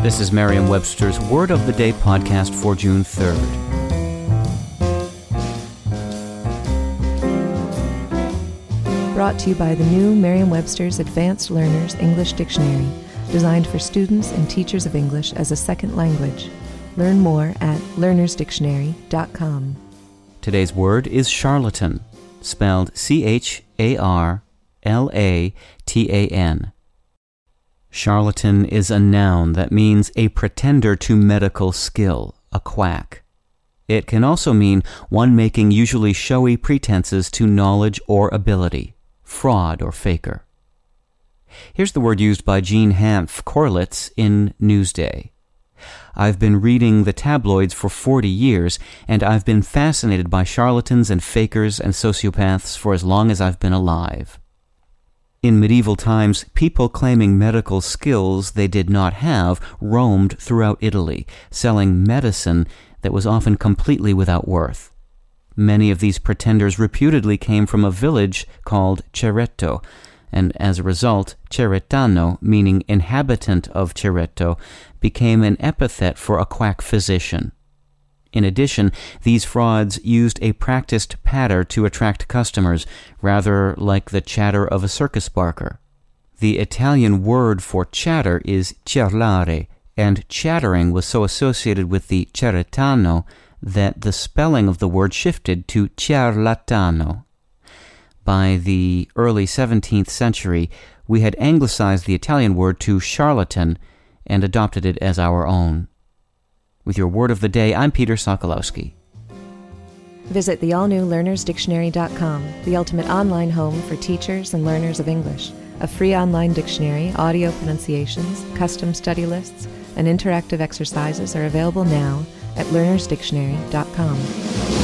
This is Merriam Webster's Word of the Day podcast for June 3rd. Brought to you by the new Merriam Webster's Advanced Learners English Dictionary, designed for students and teachers of English as a second language. Learn more at learnersdictionary.com. Today's word is charlatan, spelled C H A R L A T A N. Charlatan is a noun that means a pretender to medical skill, a quack. It can also mean one making usually showy pretenses to knowledge or ability, fraud or faker. Here's the word used by Jean Hanff Korelitz in Newsday. I've been reading the tabloids for 40 years, and I've been fascinated by charlatans and fakers and sociopaths for as long as I've been alive. In medieval times, people claiming medical skills they did not have roamed throughout Italy, selling medicine that was often completely without worth. Many of these pretenders reputedly came from a village called Cerreto, and as a result, Cerretano, meaning inhabitant of Cerreto, became an epithet for a quack physician. In addition, these frauds used a practiced patter to attract customers, rather like the chatter of a circus barker. The Italian word for chatter is ciarlare, and chattering was so associated with the cerretano that the spelling of the word shifted to ciarlatano. By the early 17th century, we had anglicized the Italian word to charlatan and adopted it as our own. With your word of the day, I'm Peter Sokolowski. Visit the all new learnersdictionary.com, the ultimate online home for teachers and learners of English. A free online dictionary, audio pronunciations, custom study lists, and interactive exercises are available now at learnersdictionary.com.